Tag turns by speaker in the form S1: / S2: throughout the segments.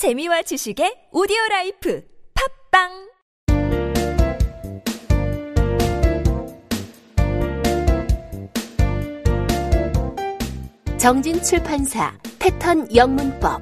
S1: 재미와 지식의 오디오 라이프 팝빵!
S2: 정진 출판사 패턴 영문법.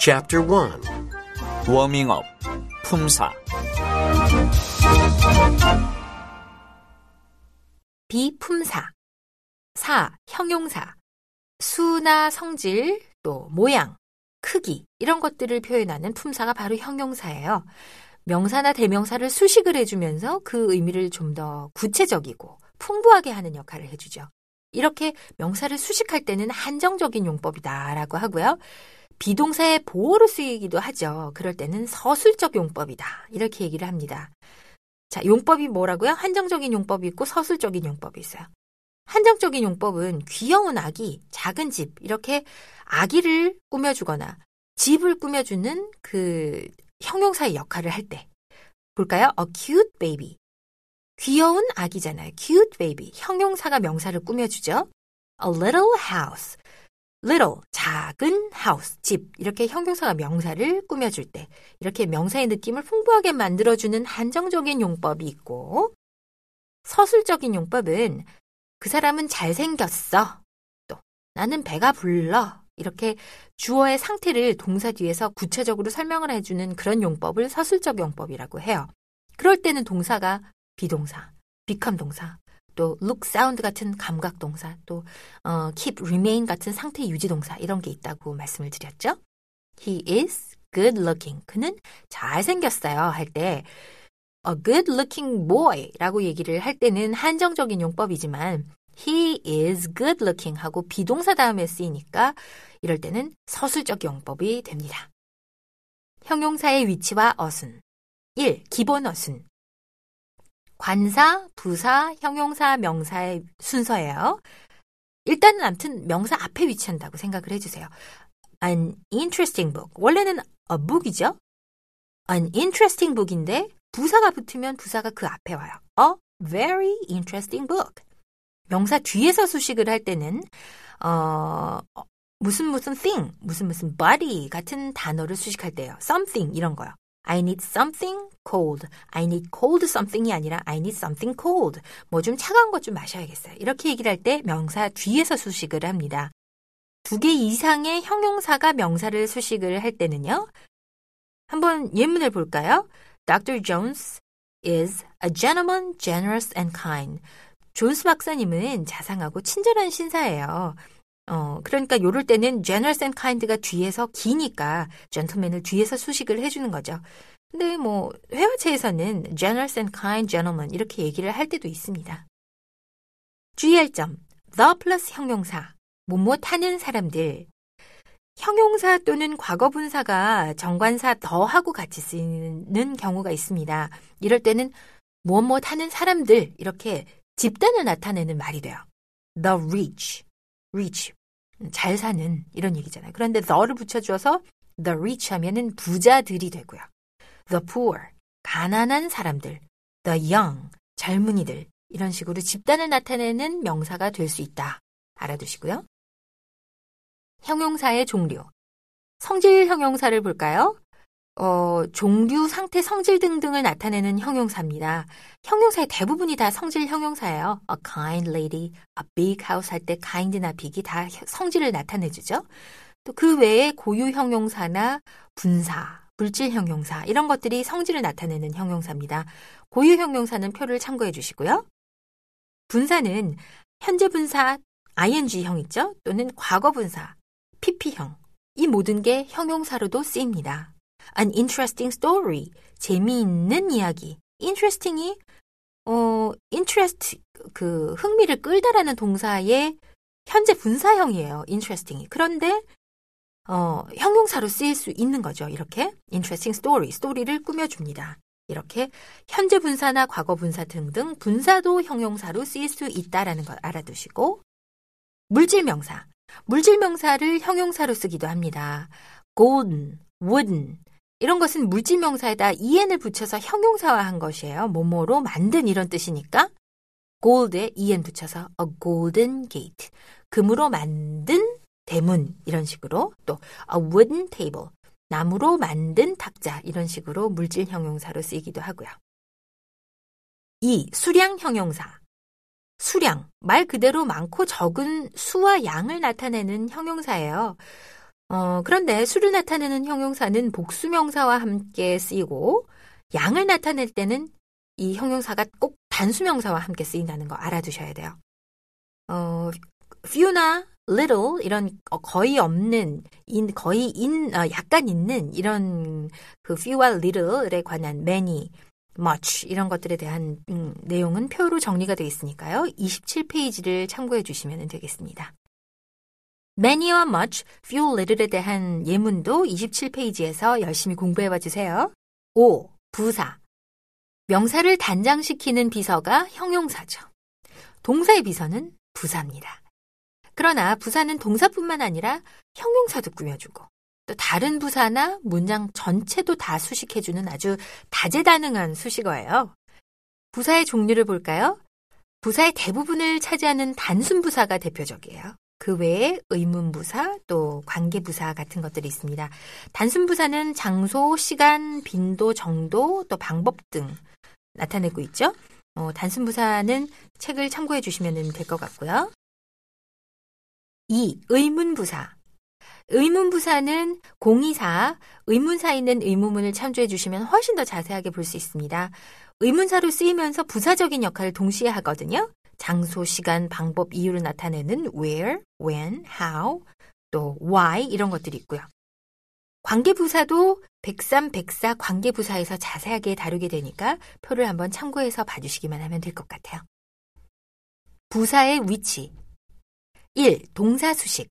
S3: Chapter 1
S4: 워밍업, 품사,
S5: 비품사, 사, 형용사, 수나 성질, 또 모양, 크기 이런 것들을 표현하는 품사가 바로 형용사예요. 명사나 대명사를 수식을 해주면서 그 의미를 좀 더 구체적이고 풍부하게 하는 역할을 해주죠. 이렇게 명사를 수식할 때는 한정적인 용법이다라고 하고요. 비동사의 보호로 쓰이기도 하죠. 그럴 때는 서술적 용법이다. 이렇게 얘기를 합니다. 자, 용법이 뭐라고요? 한정적인 용법이 있고 서술적인 용법이 있어요. 한정적인 용법은 귀여운 아기, 작은 집, 이렇게 아기를 꾸며주거나 집을 꾸며주는 그 형용사의 역할을 할 때. 볼까요? A cute baby. 귀여운 아기잖아요. cute baby. 형용사가 명사를 꾸며주죠. A little house. Little, 작은 house, 집. 이렇게 형용사가 명사를 꾸며줄 때. 이렇게 명사의 느낌을 풍부하게 만들어주는 한정적인 용법이 있고, 서술적인 용법은 그 사람은 잘생겼어. 또, 나는 배가 불러. 이렇게 주어의 상태를 동사 뒤에서 구체적으로 설명을 해주는 그런 용법을 서술적 용법이라고 해요. 그럴 때는 동사가 비동사, become 동사, 또 look, sound 같은 감각 동사, 또 어, keep, remain 같은 상태 유지 동사 이런 게 있다고 말씀을 드렸죠. He is good looking. 그는 잘생겼어요. 할 때 a good looking boy라고 얘기를 할 때는 한정적인 용법이지만 he is good looking 하고 비동사 다음에 쓰이니까 이럴 때는 서술적 용법이 됩니다. 형용사의 위치와 어순 1. 기본 어순 관사, 부사, 형용사, 명사의 순서예요. 일단은 아무튼 명사 앞에 위치한다고 생각을 해주세요. An interesting book. 원래는 a book이죠. An interesting book인데 부사가 붙으면 부사가 그 앞에 와요. A very interesting book. 명사 뒤에서 수식을 할 때는 어, 무슨 무슨 thing, 무슨 무슨 body 같은 단어를 수식할 때요. something 이런 거요. I need something cold. I need cold something이 아니라 I need something cold. 뭐 좀 차가운 것 좀 마셔야겠어요. 이렇게 얘기를 할 때 명사 뒤에서 수식을 합니다. 두 개 이상의 형용사가 명사를 수식을 할 때는요. 한번 예문을 볼까요? Dr. Jones is a gentleman, generous and kind. 존스 박사님은 자상하고 친절한 신사예요. 어, 그러니까 요럴 때는 generous and kind가 뒤에서 기니까 gentleman을 뒤에서 수식을 해주는 거죠. 근데 뭐 회화체에서는 generous and kind gentleman 이렇게 얘기를 할 때도 있습니다. 주의할 점, the 플러스 형용사, 뭐뭐 하는 사람들. 형용사 또는 과거분사가 정관사 더하고 같이 쓰이는 경우가 있습니다. 이럴 때는 뭐뭐 하는 사람들 이렇게 집단을 나타내는 말이 돼요. The rich, rich, 잘 사는 이런 얘기잖아요. 그런데 the를 붙여줘서 the rich 하면은 부자들이 되고요. the poor, 가난한 사람들, the young, 젊은이들 이런 식으로 집단을 나타내는 명사가 될 수 있다. 알아두시고요. 형용사의 종류. 성질 형용사를 볼까요? 어, 종류, 상태, 성질 등등을 나타내는 형용사입니다. 형용사의 대부분이 다 성질 형용사예요. A kind lady, a big house 할 때 kind나 big이 다 성질을 나타내주죠. 또 그 외에 고유 형용사나 분사, 물질 형용사 이런 것들이 성질을 나타내는 형용사입니다. 고유 형용사는 표를 참고해 주시고요. 분사는 현재 분사 ing형 있죠? 또는 과거 분사 pp형 이 모든 게 형용사로도 쓰입니다. An interesting story 재미있는 이야기 interesting이 어 interest 그 흥미를 끌다라는 동사의 현재 분사형이에요. interesting이 그런데 어, 형용사로 쓰일 수 있는 거죠. 이렇게 interesting story, 스토리를 꾸며 줍니다. 이렇게 현재 분사나 과거 분사 등등 분사도 형용사로 쓰일 수 있다라는 걸 알아두시고 물질 명사, 물질 명사를 형용사로 쓰기도 합니다. golden, wooden, 이런 것은 물질 명사에다 en을 붙여서 형용사화한 것이에요. 뭐뭐로 만든 이런 뜻이니까 gold에 en 붙여서 a golden gate. 금으로 만든 대문 이런 식으로 또 a wooden table. 나무로 만든 탁자 이런 식으로 물질 형용사로 쓰이기도 하고요. 2. 수량 형용사. 수량, 말 그대로 많고 적은 수와 양을 나타내는 형용사예요. 어, 그런데 수를 나타내는 형용사는 복수명사와 함께 쓰이고 양을 나타낼 때는 이 형용사가 꼭 단수명사와 함께 쓰인다는 거 알아두셔야 돼요. 어, few나 little 이런 거의 없는, in, 거의 in, 어, 약간 있는 이런 그 few와 little에 관한 many, much 이런 것들에 대한 음, 내용은 표로 정리가 되어 있으니까요. 27페이지를 참고해 주시면 되겠습니다. Many와 much, few, little에 대한 예문도 27페이지에서 열심히 공부해 봐 주세요. 5. 부사. 명사를 단장시키는 비서가 형용사죠. 동사의 비서는 부사입니다. 그러나 부사는 동사뿐만 아니라 형용사도 꾸며주고 또 다른 부사나 문장 전체도 다 수식해주는 아주 다재다능한 수식어예요. 부사의 종류를 볼까요? 부사의 대부분을 차지하는 단순 부사가 대표적이에요. 그 외에 의문부사, 또 관계부사 같은 것들이 있습니다. 단순 부사는 장소, 시간, 빈도, 정도, 또 방법 등 나타내고 있죠. 어, 단순 부사는 책을 참고해 주시면 될 것 같고요. 2. 의문부사. 의문부사는 공의사, 의문사 있는 의문문을 참조해 주시면 훨씬 더 자세하게 볼 수 있습니다. 의문사로 쓰이면서 부사적인 역할을 동시에 하거든요. 장소, 시간, 방법, 이유를 나타내는 where, when, how, 또 why 이런 것들이 있고요. 관계부사도 103, 104 관계부사에서 자세하게 다루게 되니까 표를 한번 참고해서 봐주시기만 하면 될 것 같아요. 부사의 위치 1. 동사 수식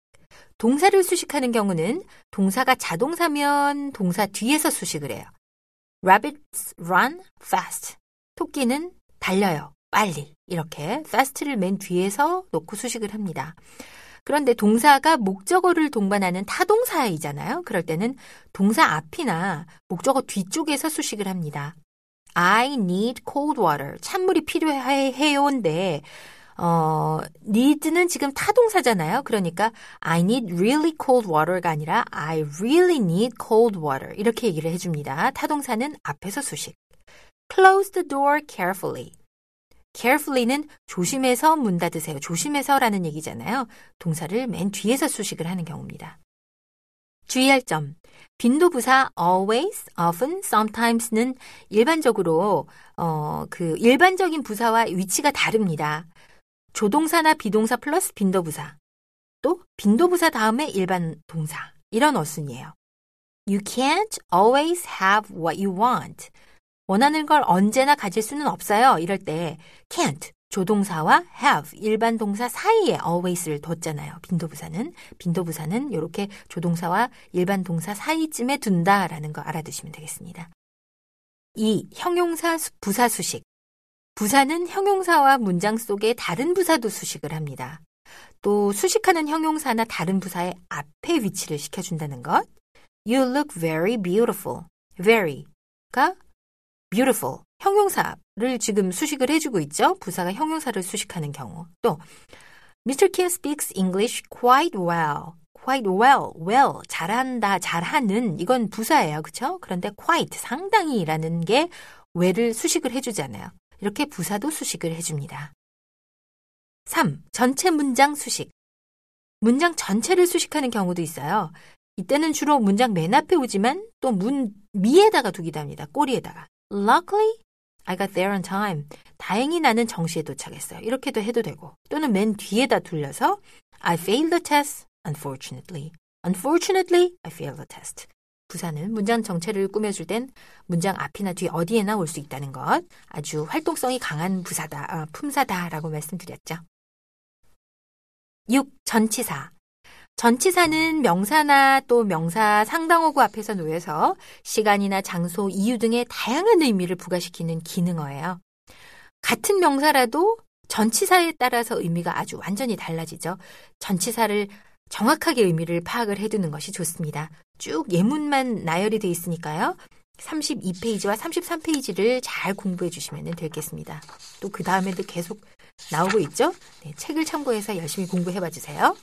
S5: 동사를 수식하는 경우는 동사가 자동사면 동사 뒤에서 수식을 해요. Rabbits run fast. 토끼는 달려요. 빨리. 이렇게 fast를 맨 뒤에서 놓고 수식을 합니다. 그런데 동사가 목적어를 동반하는 타동사이잖아요. 그럴 때는 동사 앞이나 목적어 뒤쪽에서 수식을 합니다. I need cold water. 찬물이 필요해요인데 어, need는 지금 타동사잖아요. 그러니까 I need really cold water가 아니라 I really need cold water. 이렇게 얘기를 해줍니다. 타동사는 앞에서 수식. Close the door carefully. Carefully는 조심해서 문 닫으세요. 조심해서라는 얘기잖아요. 동사를 맨 뒤에서 수식을 하는 경우입니다. 주의할 점. 빈도 부사 always, often, sometimes는 일반적으로 어, 그 일반적인 부사와 위치가 다릅니다. 조동사나 비동사 플러스 빈도 부사. 또 빈도 부사 다음에 일반 동사. 이런 어순이에요. You can't always have what you want. 원하는 걸 언제나 가질 수는 없어요. 이럴 때 can't 조동사와 have 일반 동사 사이에 always를 뒀잖아요. 빈도부사는 빈도부사는 이렇게 조동사와 일반 동사 사이쯤에 둔다라는 거 알아두시면 되겠습니다. 2. 형용사 부사 수식 부사는 형용사와 문장 속에 다른 부사도 수식을 합니다. 또 수식하는 형용사나 다른 부사의 앞에 위치를 시켜준다는 것. You look very beautiful. very가 beautiful 형용사를 지금 수식을 해주고 있죠. 부사가 형용사를 수식하는 경우. 또 Mr. Kim speaks English quite well. quite well, well, 잘한다, 잘하는 이건 부사예요. 그렇죠? 그런데 quite, 상당히 라는 게 well을 수식을 해주잖아요. 이렇게 부사도 수식을 해줍니다. 3. 전체 문장 수식. 문장 전체를 수식하는 경우도 있어요. 이때는 주로 문장 맨 앞에 오지만 또 문 미에다가 두기도 합니다. 꼬리에다가. Luckily, I got there on time. 다행히 나는 정시에 도착했어요. 이렇게도 해도 되고 또는 맨 뒤에다 둘려서 I failed the test, unfortunately. Unfortunately, I failed the test. 부사는 문장 정체를 꾸며줄 땐 문장 앞이나 뒤 어디에나 올 수 있다는 것. 아주 활동성이 강한 부사다, 아, 품사다라고 말씀드렸죠. 6. 전치사. 전치사는 명사나 또 명사 상당어구 앞에서 놓여서 시간이나 장소, 이유 등의 다양한 의미를 부과시키는 기능어예요. 같은 명사라도 전치사에 따라서 의미가 아주 완전히 달라지죠. 전치사를 정확하게 의미를 파악을 해두는 것이 좋습니다. 쭉 예문만 나열이 돼 있으니까요. 32페이지와 33페이지를 잘 공부해 주시면 되겠습니다. 또 그 다음에도 계속 나오고 있죠? 네, 책을 참고해서 열심히 공부해 봐 주세요.